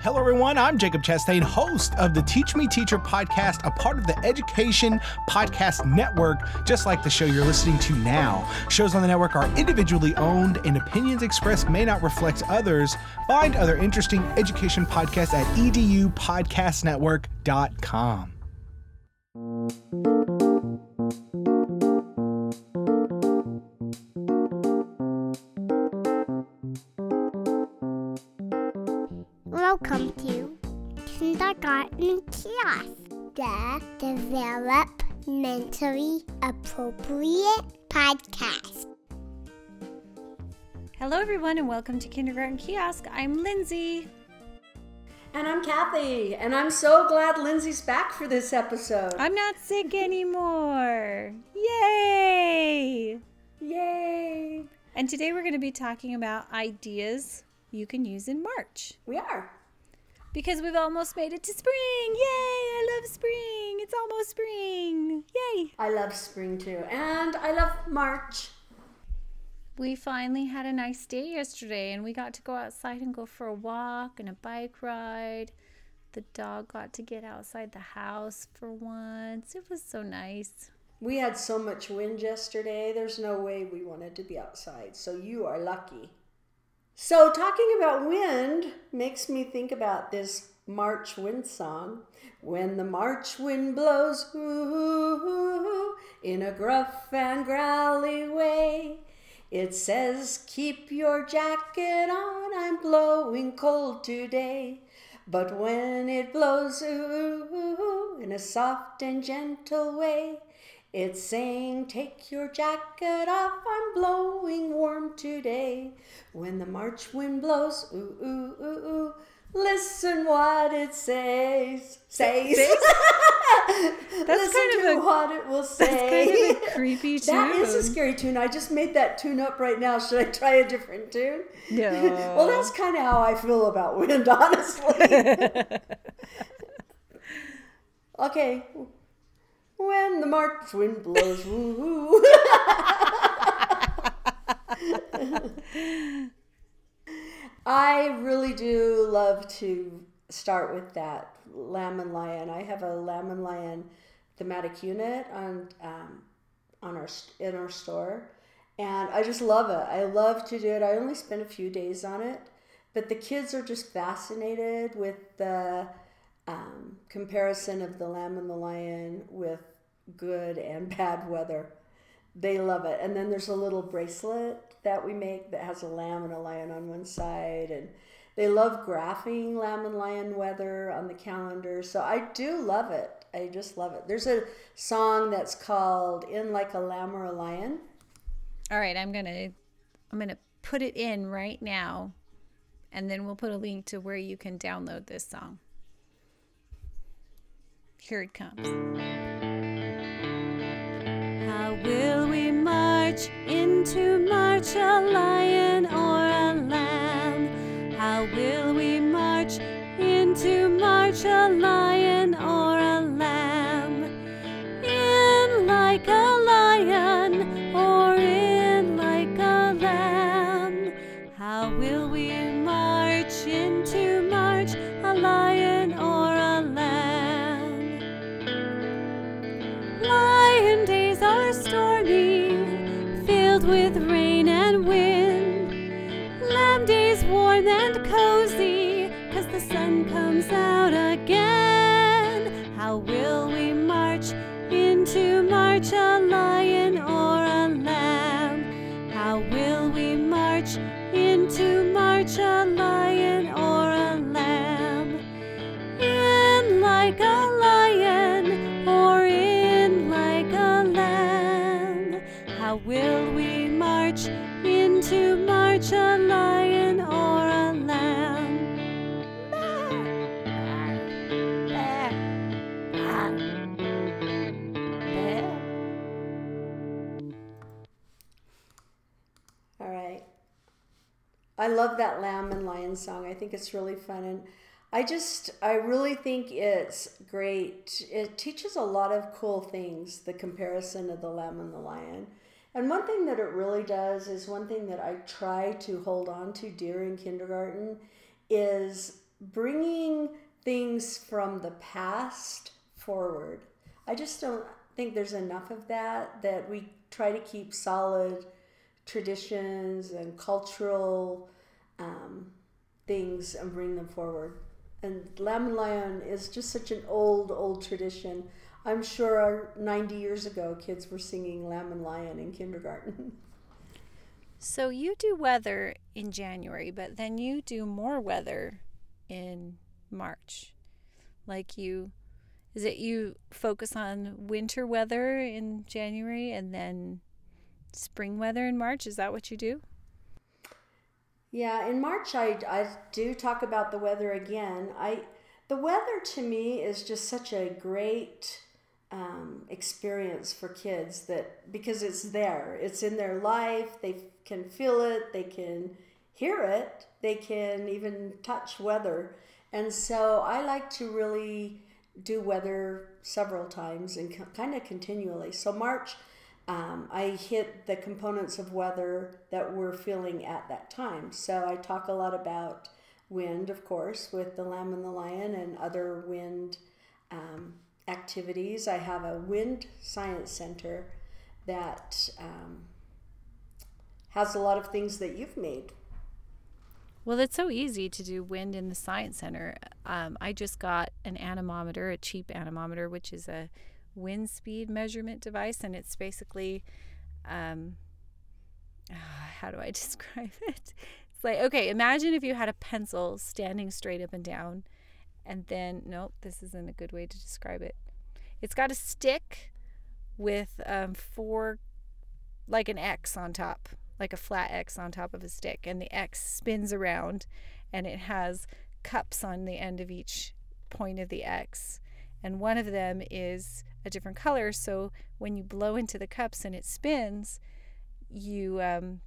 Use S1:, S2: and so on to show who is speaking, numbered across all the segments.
S1: Hello, everyone. I'm Jacob Chastain, host of the Teach Me Teacher podcast, a part of the Education Podcast Network, just like the show you're listening to now. Shows on the network are individually owned, and opinions expressed may not reflect others. Find other interesting education podcasts at edupodcastnetwork.com.
S2: Kindergarten Kiosk, the developmentally appropriate podcast.
S3: Hello, everyone, and welcome to Kindergarten Kiosk. I'm Lindsay.
S4: And I'm Kathy, and I'm so glad Lindsay's back for this episode.
S3: I'm not sick anymore. Yay!
S4: Yay!
S3: And today we're going to be talking about ideas you can use in March
S4: We are.
S3: Because we've almost made it to spring. Yay! I love spring. It's almost spring. Yay!
S4: I love spring too, and I love March.
S3: We finally had a nice day yesterday and we got to go outside and go for a walk and a bike ride. The dog got to get outside the house for once. It was so nice.
S4: We had so much wind yesterday, there's no way we wanted to be outside, so you are lucky. So, talking about wind makes me think about this March wind song. When the March wind blows, ooh, in a gruff and growly way, it says, Keep your jacket on, I'm blowing cold today. But when it blows, ooh, in a soft and gentle way, it's saying, Take your jacket off, I'm blowing warm today. When the March wind blows, ooh, ooh, ooh, ooh, listen what it says. Says.
S3: That's
S4: listen
S3: kind
S4: to
S3: of a-
S4: what it will say.
S3: That's kind of a creepy tune.
S4: That is a scary tune. I just made that tune up right now. Should I try a different tune?
S3: No.
S4: well, that's kind of how I feel about wind, honestly. okay. When the March wind blows, woo hoo! I really do love to start with that lamb and lion. I have a lamb and lion thematic unit on um, on our in our store, and I just love it. I love to do it. I only spend a few days on it, but the kids are just fascinated with the um, comparison of the lamb and the lion with good and bad weather. They love it. And then there's a little bracelet that we make that has a lamb and a lion on one side. And they love graphing lamb and lion weather on the calendar. So I do love it. I just love it. There's a song that's called In Like a Lamb or a Lion.
S3: All right, I'm going to I'm going to put it in right now and then we'll put a link to where you can download this song. Here it comes. How will we march into March a lion or a lamb? How will we march into March a lion
S4: I love that lamb and lion song. I think it's really fun and I just I really think it's great. It teaches a lot of cool things, the comparison of the lamb and the lion. And one thing that it really does is one thing that I try to hold on to dear in kindergarten is bringing things from the past forward. I just don't think there's enough of that, that we try to keep solid traditions and cultural um, things and bring them forward. And Lamb and Lion is just such an old, old tradition. I'm sure 90 years ago, kids were singing Lamb and Lion in kindergarten.
S3: So you do weather in January, but then you do more weather in March. Like you, is it you focus on winter weather in January and then spring weather in March? Is that what you do?
S4: Yeah, in March I, I do talk about the weather again. I the weather to me is just such a great um, experience for kids that because it's there, it's in their life. They can feel it, they can hear it, they can even touch weather, and so I like to really do weather several times and kind of continually. So March um, I hit the components of weather that we're feeling at that time. So I talk a lot about wind, of course, with the lamb and the lion and other wind um, activities. I have a wind science center that um, has a lot of things that you've made.
S3: Well, it's so easy to do wind in the science center. Um, I just got an anemometer, a cheap anemometer, which is a wind speed measurement device, and it's basically, um, how do I describe it? It's like, okay, imagine if you had a pencil standing straight up and down, and then, nope, this isn't a good way to describe it. It's got a stick with um, four, like an X on top, like a flat X on top of a stick, and the X spins around, and it has cups on the end of each point of the X. And one of them is a different color. So when you blow into the cups and it spins, you um,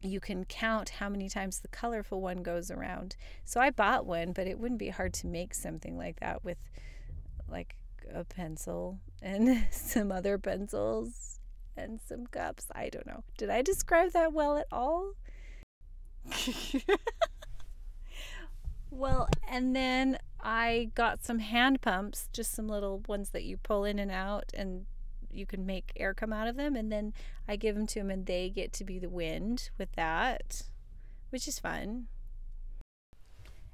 S3: you can count how many times the colorful one goes around. So I bought one, but it wouldn't be hard to make something like that with like a pencil and some other pencils and some cups. I don't know. Did I describe that well at all? well, and then I got some hand pumps, just some little ones that you pull in and out, and you can make air come out of them. And then I give them to them, and they get to be the wind with that, which is fun.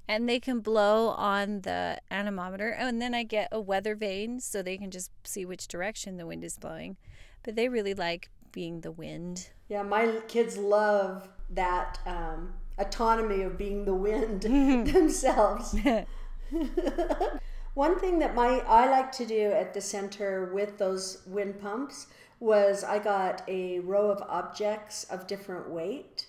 S3: And they can blow on the anemometer. Oh, and then I get a weather vane so they can just see which direction the wind is blowing. But they really like being the wind.
S4: Yeah, my kids love that um, autonomy of being the wind themselves. One thing that my I like to do at the center with those wind pumps was I got a row of objects of different weight,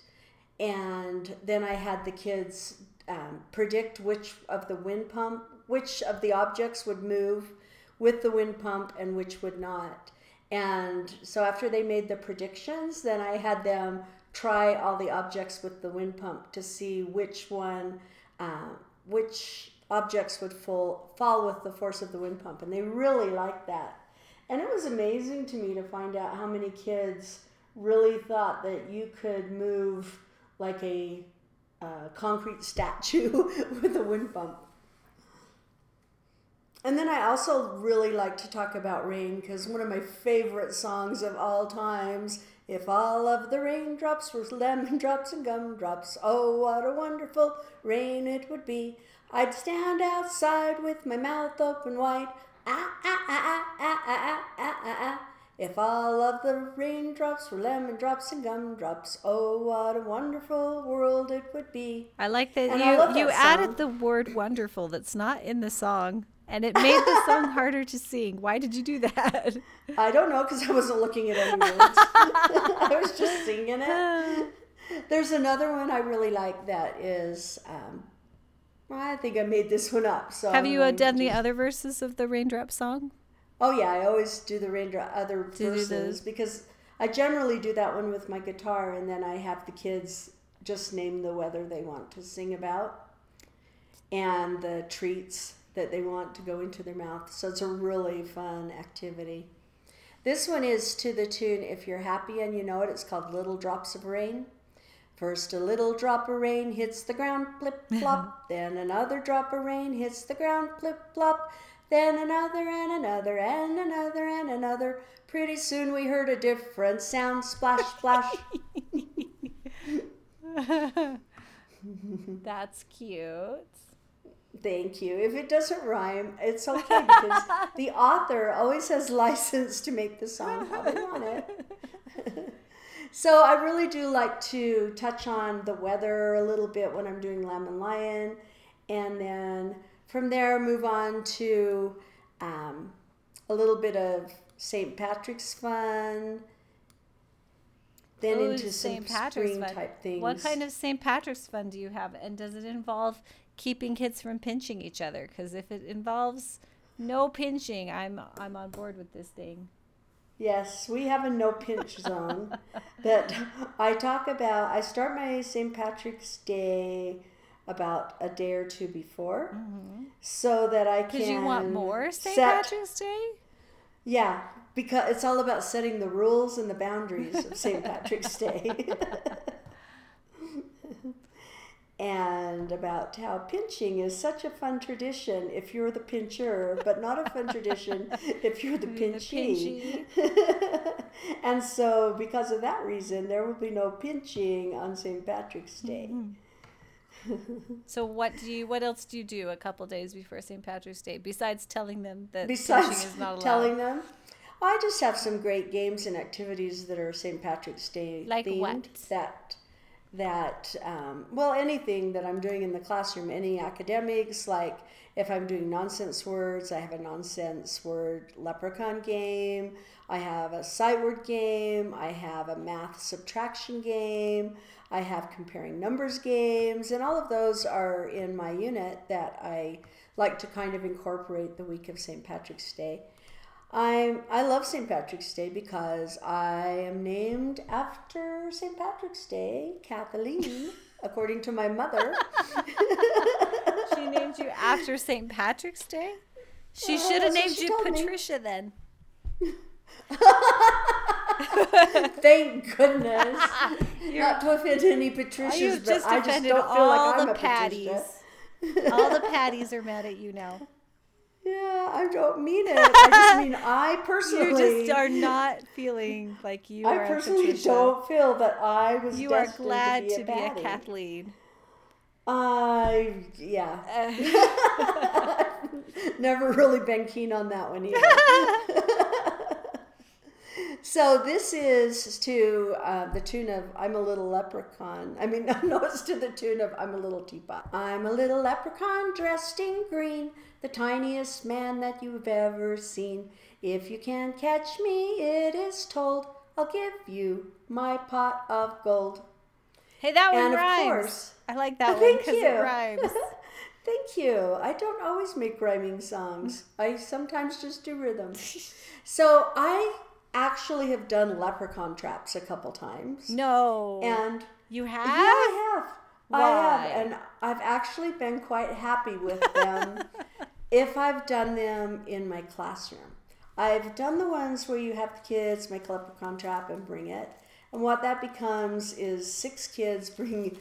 S4: and then I had the kids um, predict which of the wind pump, which of the objects would move with the wind pump and which would not. And so after they made the predictions, then I had them try all the objects with the wind pump to see which one, uh, which objects would fall, fall with the force of the wind pump. And they really liked that. And it was amazing to me to find out how many kids really thought that you could move like a uh, concrete statue with a wind pump. And then I also really like to talk about rain because one of my favorite songs of all times if all of the raindrops were lemon drops and gumdrops, oh, what a wonderful rain it would be. I'd stand outside with my mouth open wide. Ah, ah, ah, ah, ah, ah, ah, ah. If all of the raindrops were lemon drops and gumdrops, oh, what a wonderful world it would be.
S3: I like that and you, you added the word wonderful that's not in the song, and it made the song harder to sing. Why did you do that?
S4: I don't know because I wasn't looking at any words, I was just singing it. There's another one I really like that is um, I think I made this one up. So
S3: have you uh, done the other verses of the Raindrop song?
S4: Oh yeah, I always do the Raindrop other do verses because I generally do that one with my guitar, and then I have the kids just name the weather they want to sing about and the treats that they want to go into their mouth. So it's a really fun activity. This one is to the tune "If You're Happy and You Know It." It's called "Little Drops of Rain." First, a little drop of rain hits the ground, plip plop. then another drop of rain hits the ground, plip plop. Then another and another and another and another. Pretty soon we heard a different sound splash, splash.
S3: That's cute.
S4: Thank you. If it doesn't rhyme, it's okay because the author always has license to make the song how they want it. So I really do like to touch on the weather a little bit when I'm doing Lamb and Lion, and then from there move on to um, a little bit of St. Patrick's fun. Then
S3: Ooh,
S4: into some
S3: St. Patrick's
S4: spring
S3: fun.
S4: type things.
S3: What kind of St. Patrick's fun do you have? And does it involve keeping kids from pinching each other? Because if it involves no pinching, I'm I'm on board with this thing.
S4: Yes, we have a no pinch zone that I talk about. I start my St. Patrick's Day about a day or two before, mm-hmm. so that I can.
S3: Because you want more St.
S4: set-
S3: Patrick's Day?
S4: Yeah, because it's all about setting the rules and the boundaries of St. Patrick's Day. and about how pinching is such a fun tradition if you're the pincher, but not a fun tradition if you're the pinchee. and so, because of that reason, there will be no pinching on St. Patrick's Day. Mm-hmm.
S3: So what do you? What else do you do a couple days before St. Patrick's Day besides telling them that
S4: Besides
S3: pinching is not allowed?
S4: telling them, I just have some great games and activities that are St. Patrick's Day
S3: Like
S4: themed.
S3: what?
S4: That that um, well anything that I'm doing in the classroom, any academics like if I'm doing nonsense words, I have a nonsense word leprechaun game. I have a sight word game. I have a math subtraction game. I have comparing numbers games, and all of those are in my unit that I like to kind of incorporate the week of St. Patrick's Day. I'm, I love St. Patrick's Day because I am named after St. Patrick's Day, Kathleen, according to my mother.
S3: She named you after St. Patrick's Day. She should have named you
S4: told me.
S3: Patricia then.
S4: Thank goodness. Not to offend any Patricias, but
S3: just
S4: I just don't feel like I'm a
S3: patties.
S4: Patricia.
S3: all the patties are mad at you now.
S4: Yeah, I don't mean it. I just mean I personally.
S3: you just are not feeling like you
S4: I personally don't feel that I was.
S3: you are glad
S4: to
S3: to
S4: be
S3: be
S4: a.
S3: Kathleen.
S4: I yeah. Uh. Never really been keen on that one either. so this is to uh, the tune of "I'm a Little Leprechaun." I mean, no, it's to the tune of "I'm a Little Teapot." I'm a little leprechaun dressed in green, the tiniest man that you've ever seen. If you can't catch me, it is told, I'll give you my pot of gold.
S3: Hey, that one
S4: And of
S3: rhymes.
S4: course-
S3: I like that one
S4: Thank
S3: because
S4: you.
S3: it rhymes.
S4: Thank you. I don't always make rhyming songs. I sometimes just do rhythm. So I actually have done leprechaun traps a couple times.
S3: No.
S4: And
S3: you have?
S4: yeah, I have. I
S3: Why?
S4: have. And I've actually been quite happy with them if I've done them in my classroom. I've done the ones where you have the kids make a leprechaun trap and bring it. And what that becomes is six kids bring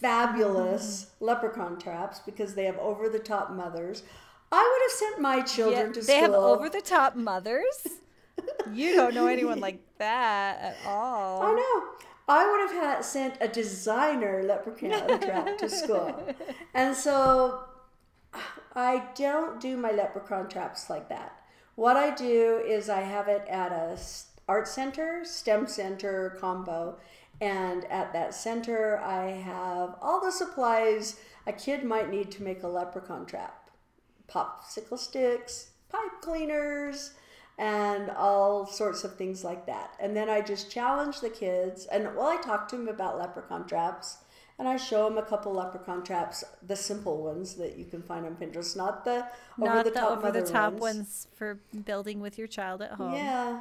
S4: fabulous mm-hmm. leprechaun traps because they have over the top mothers. I would have sent my children
S3: Yeah,
S4: to
S3: they
S4: school.
S3: have over the top mothers. You don't know anyone like that at all.
S4: I know. I would have had sent a designer leprechaun trap to school. And so I don't do my leprechaun traps like that. What I do is I have it at a art center, STEM center combo, and at that center I have all the supplies a kid might need to make a leprechaun trap. Popsicle sticks, pipe cleaners, and all sorts of things like that. And then I just challenge the kids, and well, I talk to them about leprechaun traps, and I show them a couple leprechaun traps, the simple ones that you can find on Pinterest, not the
S3: Not
S4: over the
S3: the
S4: top
S3: over the top ones for building with your child at home.
S4: Yeah,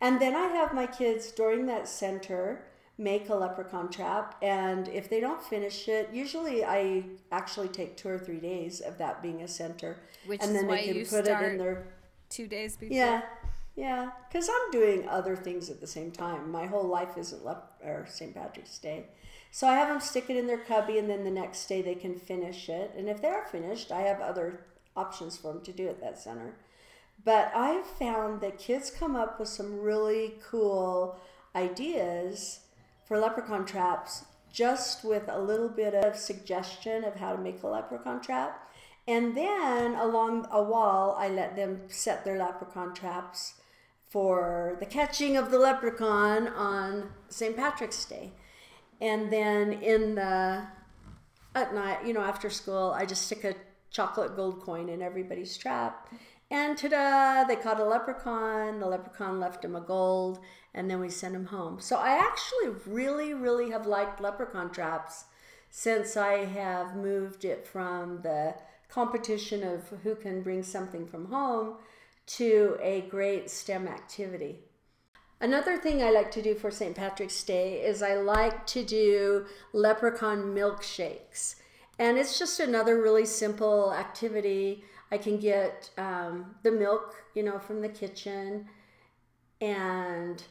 S4: and then I have my kids during that center make a leprechaun trap, and if they don't finish it, usually I actually take two or three days of that being a center,
S3: Which
S4: and
S3: is
S4: then
S3: why
S4: they can
S3: you
S4: put it in their
S3: Two days before.
S4: Yeah, yeah, because I'm doing other things at the same time. My whole life isn't lep- or St. Patrick's Day, So I have them stick it in their cubby, and then the next day they can finish it. And if they're finished, I have other options for them to do at that center. But I've found that kids come up with some really cool ideas for leprechaun traps just with a little bit of suggestion of how to make a leprechaun trap. And then along a wall, I let them set their leprechaun traps for the catching of the leprechaun on St. Patrick's Day. And then in the at night, you know, after school, I just stick a chocolate gold coin in everybody's trap. And ta-da, they caught a leprechaun. The leprechaun left him a gold, and then we sent him home. So I actually really, really have liked leprechaun traps since I have moved it from the competition of who can bring something from home to a great STEM activity. Another thing I like to do for St. Patrick's Day is I like to do leprechaun milkshakes. And it's just another really simple activity. I can get um, the milk, you know, from the kitchen and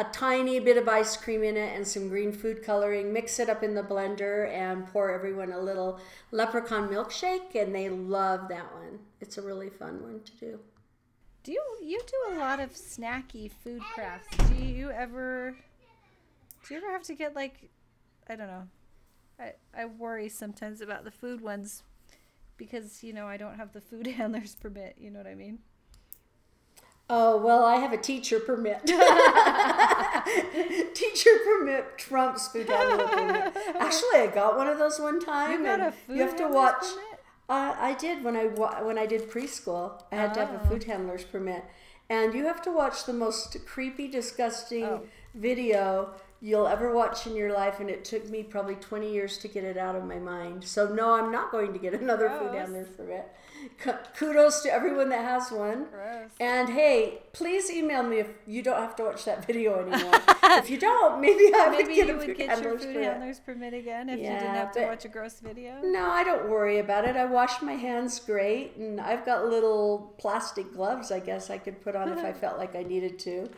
S4: a tiny bit of ice cream in it and some green food coloring. Mix it up in the blender and pour everyone a little leprechaun milkshake, and they love that one. It's a really fun one to do.
S3: Do you you do a lot of snacky food crafts? Do you ever do you ever have to get like I don't know. I I worry sometimes about the food ones because you know I don't have the food handlers permit. You know what I mean?
S4: Oh well, I have a teacher permit. teacher permit trumps food handler permit. Actually, I got one of those one time.
S3: You got a food
S4: You have to watch. Uh, I did when I when I did preschool. I had to have a
S3: Oh.
S4: food handler's permit, and you have to watch the most creepy, disgusting
S3: Oh.
S4: video you'll ever watch in your life. And it took me probably twenty years to get it out of my mind. So no, I'm not going to get another food
S3: Gross.
S4: handler's permit. K- Kudos to everyone that has one.
S3: Gross.
S4: And hey, please email me if you don't have to watch that video anymore. if you don't, maybe I would get
S3: you would get your food handler's permit again if you didn't have to watch a gross video.
S4: No, I don't worry about it. I wash my hands great, and I've got little plastic gloves I guess I could put on if I felt like I needed to.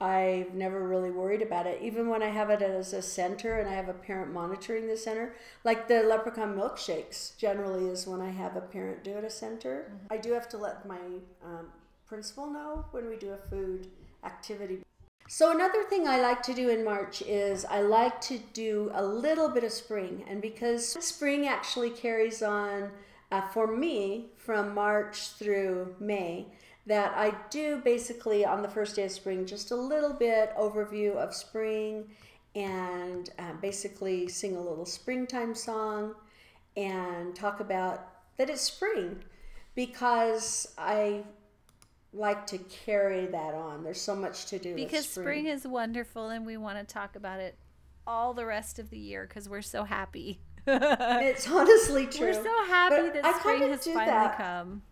S4: I've never really worried about it. Even when I have it as a center and I have a parent monitoring the center, like the leprechaun milkshakes generally is when I have a parent do it a center. I do have to let my um, principal know when we do a food activity. So another thing I like to do in March is I like to do a little bit of spring, and because spring actually carries on uh, for me from March through May, that I do basically on the first day of spring just a little bit overview of spring, and uh, basically sing a little springtime song, and talk about that it's spring, because I like to carry that on. There's so much to do
S3: Because spring is wonderful and we want to talk about it all the rest of the year because we're so happy.
S4: It's honestly true.
S3: We're so happy
S4: But
S3: that
S4: I
S3: spring has finally
S4: that.
S3: come.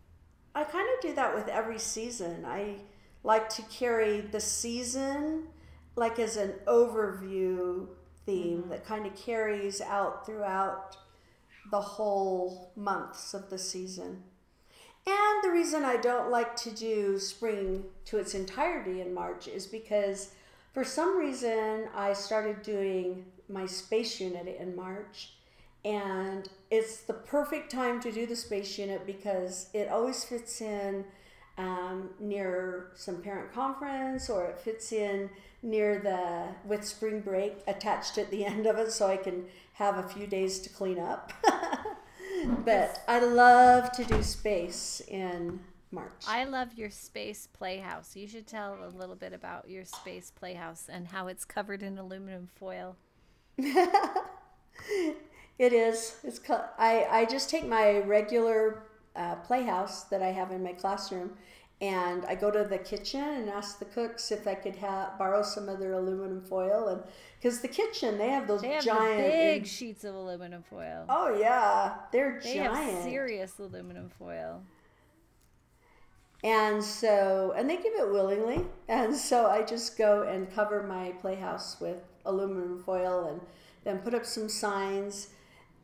S4: I kind of do that with every season. I like to carry the season like as an overview theme mm-hmm. that kind of carries out throughout the whole months of the season. And the reason I don't like to do spring to its entirety in March is because for some reason I started doing my space unit in March and it's the perfect time to do the space unit because it always fits in um, near some parent conference or it fits in near the with spring break attached at the end of it so I can have a few days to clean up. but I love to do space in March.
S3: I love your space playhouse. You should tell a little bit about your space playhouse and how it's covered in aluminum foil.
S4: It is. It's. I I just take my regular uh, playhouse that I have in my classroom, and I go to the kitchen and ask the cooks if I could ha- borrow some of their aluminum foil, and because the kitchen they have those
S3: They have
S4: giant.
S3: the big
S4: and-
S3: sheets of aluminum foil.
S4: oh yeah, they're
S3: they
S4: giant.
S3: have serious aluminum foil.
S4: And so, and they give it willingly. And so I just go and cover my playhouse with aluminum foil and then put up some signs.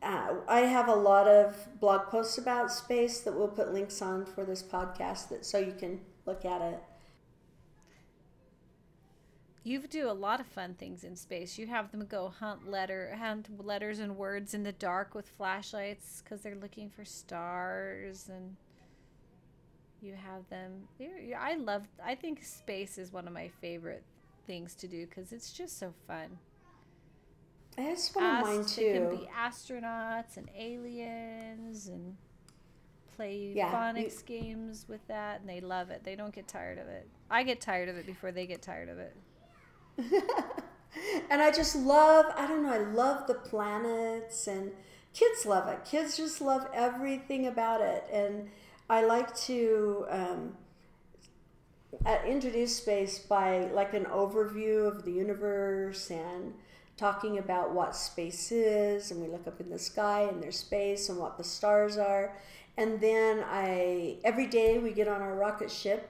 S4: Uh, I have a lot of blog posts about space that we'll put links on for this podcast that so you can look at it.
S3: You do a lot of fun things in space. You have them go hunt letter, hunt letters and words in the dark with flashlights because they're looking for stars, and you have them. I love. I think space is one of my favorite things to do because it's just so fun.
S4: It's one of mine
S3: Ast- They can be astronauts and aliens and play
S4: Yeah,
S3: phonics games with that, and they love it. They don't get tired of it. I get tired of it before they get tired of it.
S4: and I just love, I don't know, I love the planets and kids love it. Kids just love everything about it. And I like to um, uh, introduce space by like an overview of the universe and talking about what space is. And we look up in the sky and there's space and what the stars are. And then I, every day we get on our rocket ship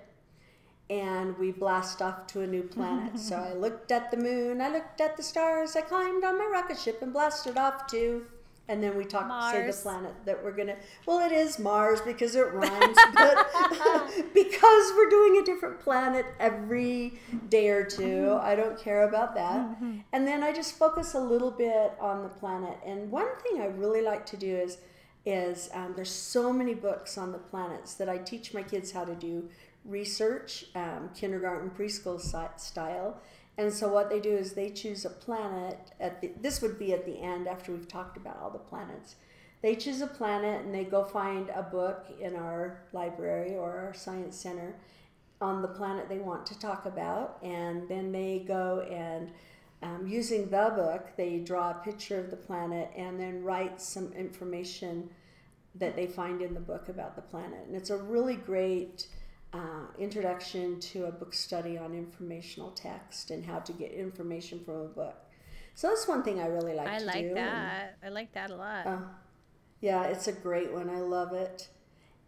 S4: and we blast off to a new planet. so I looked at the moon, I looked at the stars, I climbed on my rocket ship and blasted off to, and then we talked say the planet that we're gonna. Well, it is Mars because it rhymes, but because we're doing a different planet every day or 2 I don't care about that. And then I just focus a little bit on the planet. And one thing I really like to do is is um, there's so many books on the planets that I teach my kids how to do research, um, kindergarten, preschool style. And so what they do is they choose a planet at the, this would be at the end after we've talked about all the planets. They choose a planet and they go find a book in our library or our science center on the planet they want to talk about, and then they go and um, using the book, they draw a picture of the planet and then write some information that they find in the book about the planet. And it's a really great uh, introduction to a book study on informational text and how to get information from a book. So that's one thing I really like
S3: I
S4: to
S3: like
S4: do. and-
S3: that. I like that a lot.
S4: uh, yeah, it's a great one. I love it.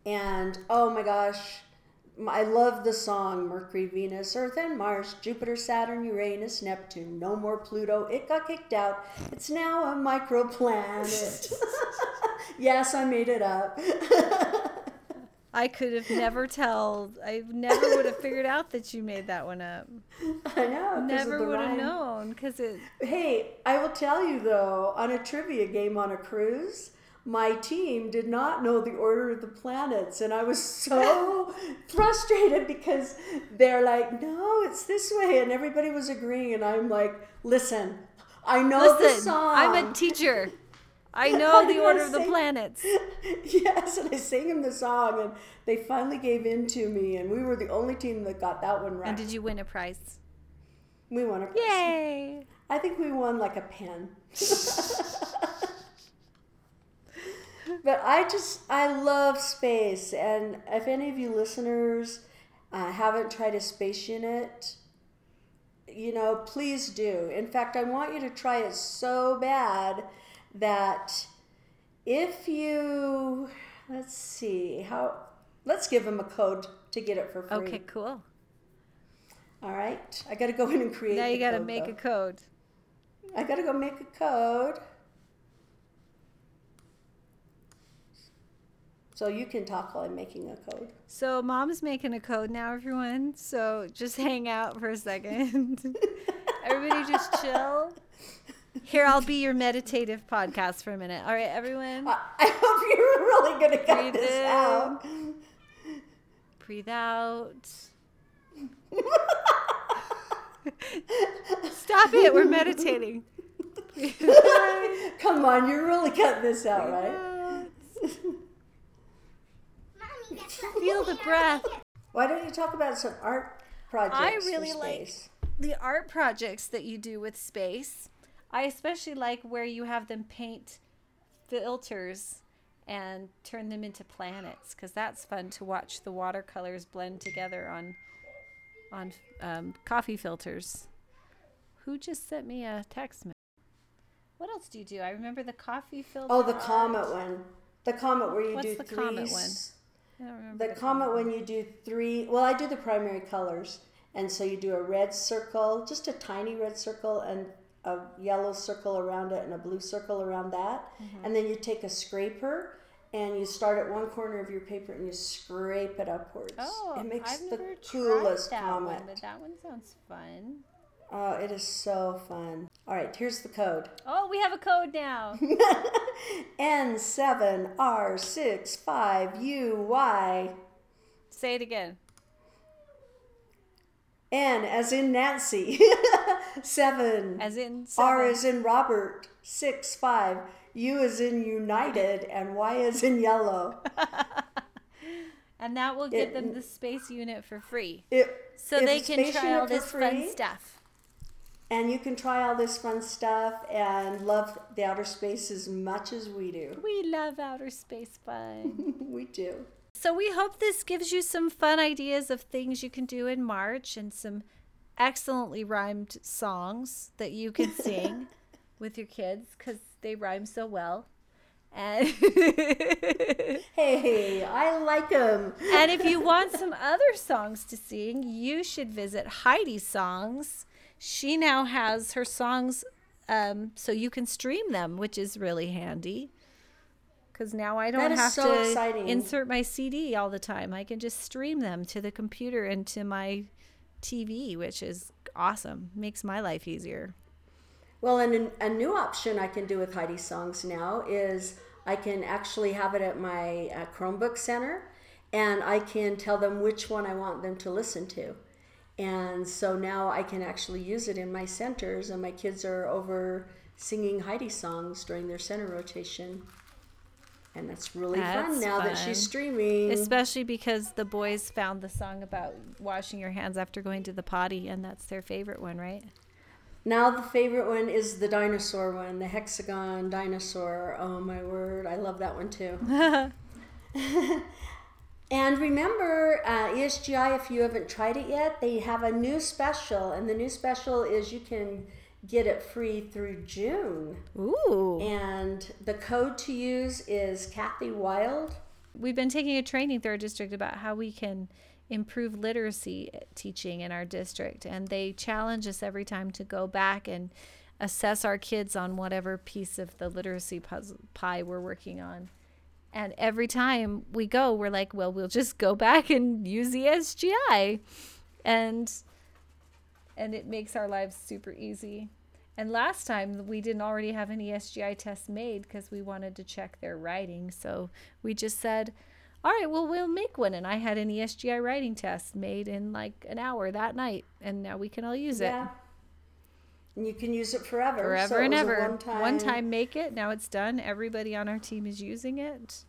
S4: And oh my gosh, I love the song Mercury, Venus, Earth, and Mars, Jupiter, Saturn, Uranus, Neptune. No more Pluto. It got kicked out. It's now a microplanet. yes, I made it up.
S3: I could have never tell. I never would have figured out that you made that one up.
S4: I know.
S3: Never would have known because it.
S4: Hey, I will tell you though, on a trivia game on a cruise, my team did not know the order of the planets, and I was so frustrated because they're like, "No, it's this way," and everybody was agreeing, and I'm like, "Listen, I know the song."
S3: I'm a teacher. I know the order of the planets.
S4: yes, and I sang him the song, and they finally gave in to me, and we were the only team that got that one right.
S3: And did you win a prize?
S4: we won a prize.
S3: Yay!
S4: I think we won like a pen. but I just, I love space. And if any of you listeners uh, haven't tried a space unit, you know, please do. In fact, I want you to try it so bad that if you, let's see, how, let's give them a code to get it for free.
S3: Okay, cool.
S4: All right. I got to go in and create
S3: Now you got to make
S4: though.
S3: a code.
S4: I gotta go make a code. So you can talk while I'm making a code.
S3: So mom's making a code now, everyone. So just hang out for a second. Everybody just chill. Here, I'll be your meditative podcast for a minute. All right, everyone.
S4: I, uh, I hope you're really gonna cut
S3: Breathe
S4: this
S3: in.
S4: out.
S3: Breathe out. Stop it. We're meditating.
S4: Come on, you're really cutting this out, right?
S3: Feel the breath.
S4: Why don't you talk about some art projects?
S3: I really like the art projects that you do with space. I especially like where you have them paint filters and turn them into planets because that's fun to watch the watercolors blend together on on um, coffee filters. Who just sent me a text? me- What else do you do? I remember the coffee filter.
S4: Oh, the
S3: art.
S4: comet one. The comet where you
S3: What's
S4: do
S3: the
S4: three.
S3: comet one?
S4: s-
S3: I don't remember
S4: The comet when you do three. Well, I do the primary colors, and so you do a red circle, just a tiny red circle, and a yellow circle around it, and a blue circle around that,
S3: Mm-hmm.
S4: and then you take a scraper. And you start at one corner of your paper and you scrape it upwards.
S3: Oh,
S4: it makes
S3: I've
S4: the
S3: never
S4: coolest
S3: tried that
S4: comet.
S3: one, but that one sounds fun.
S4: Oh, it is so fun. All right, here's the code.
S3: Oh, we have a code now.
S4: N7R65UY.
S3: Say it again.
S4: N as in Nancy. 7.
S3: As in
S4: R as in Robert. 6 5. U as in United. And Y as in yellow.
S3: and that will give
S4: It-
S3: them the space unit for free.
S4: It,
S3: So they can try all this fun stuff.
S4: And you can try all this fun stuff and love the outer space as much as we do.
S3: We love outer space fun.
S4: we do.
S3: So we hope this gives you some fun ideas of things you can do in March and some excellently rhymed songs that you can sing with your kids because they rhyme so well. And
S4: Hey, I like them.
S3: and if you want some other songs to sing, you should visit Heidi's songs. She now has her songs um, so you can stream them, which is really handy. Because now I don't have
S4: so
S3: to
S4: exciting.
S3: insert my CD all the time. I can just stream them to the computer and to my TV, which is awesome. Makes my life easier.
S4: Well, and a new option I can do with Heidi songs now is I can actually have it at my uh, Chromebook center and I can tell them which one I want them to listen to. And so now I can actually use it in my centers, and my kids are over singing Heidi songs during their center rotation. And that's really fun
S3: That's
S4: now that she's streaming.
S3: Especially because the boys found the song about washing your hands after going to the potty, and that's their favorite one, right?
S4: Now the favorite one is the dinosaur one, the hexagon dinosaur. Oh my word, I love that one too. and remember, uh, ESGI, if you haven't tried it yet, they have a new special, and the new special is you can get it free through June.
S3: Ooh.
S4: And the code to use is Kathy Wild.
S3: We've been taking a training through our district about how we can improve literacy teaching in our district. And they challenge us every time to go back and assess our kids on whatever piece of the literacy puzzle, pie we're working on. And every time we go, we're like, well, we'll just go back and use the ESGI. And and it makes our lives super easy. And last time we didn't already have any ESGI tests made because we wanted to check their writing. So we just said, all right, well, we'll make one. And I had an ESGI writing test made in like an hour that night. And now we can all use it.
S4: Yeah. And you can use it forever.
S3: it forever
S4: So it
S3: and ever.
S4: One-time,
S3: One time make it. Now it's done. Everybody on our team is using it.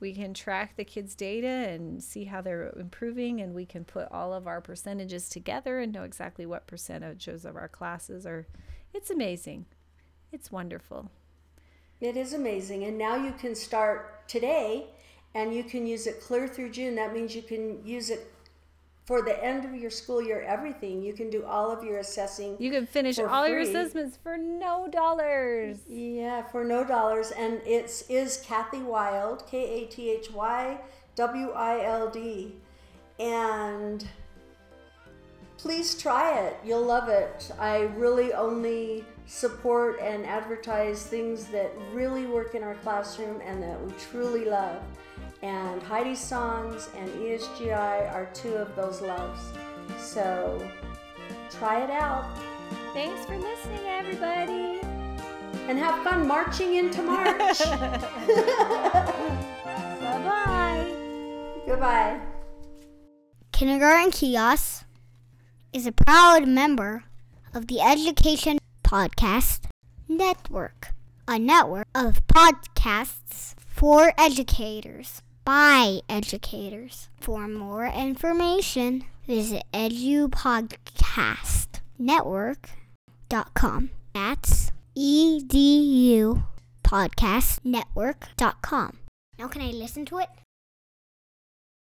S3: We can track the kids' data and see how they're improving, and we can put all of our percentages together and know exactly what percentages of our classes are. It's amazing. It's wonderful.
S4: It is amazing. And now you can start today and you can use it clear through June. That means you can use it for the end of your school year, everything. You can do all of your assessing.
S3: You can finish all your assessments for no dollars.
S4: Yeah, for no dollars. And it's is Kathy Wild, K A T H Y W I L D. And please try it. You'll love it. I really only support and advertise things that really work in our classroom and that we truly love. And Heidi's songs and ESGI are two of those loves. So try it out
S3: Thanks for listening, everybody.
S4: and have fun marching into March.
S3: Bye bye.
S4: Goodbye.
S2: Kindergarten Kiosk is a proud member of the Education Podcast Network, a network of podcasts for educators by educators. For more information, visit edupodcastnetwork.com. That's E edupodcastnetwork.com. Now, can I listen to it?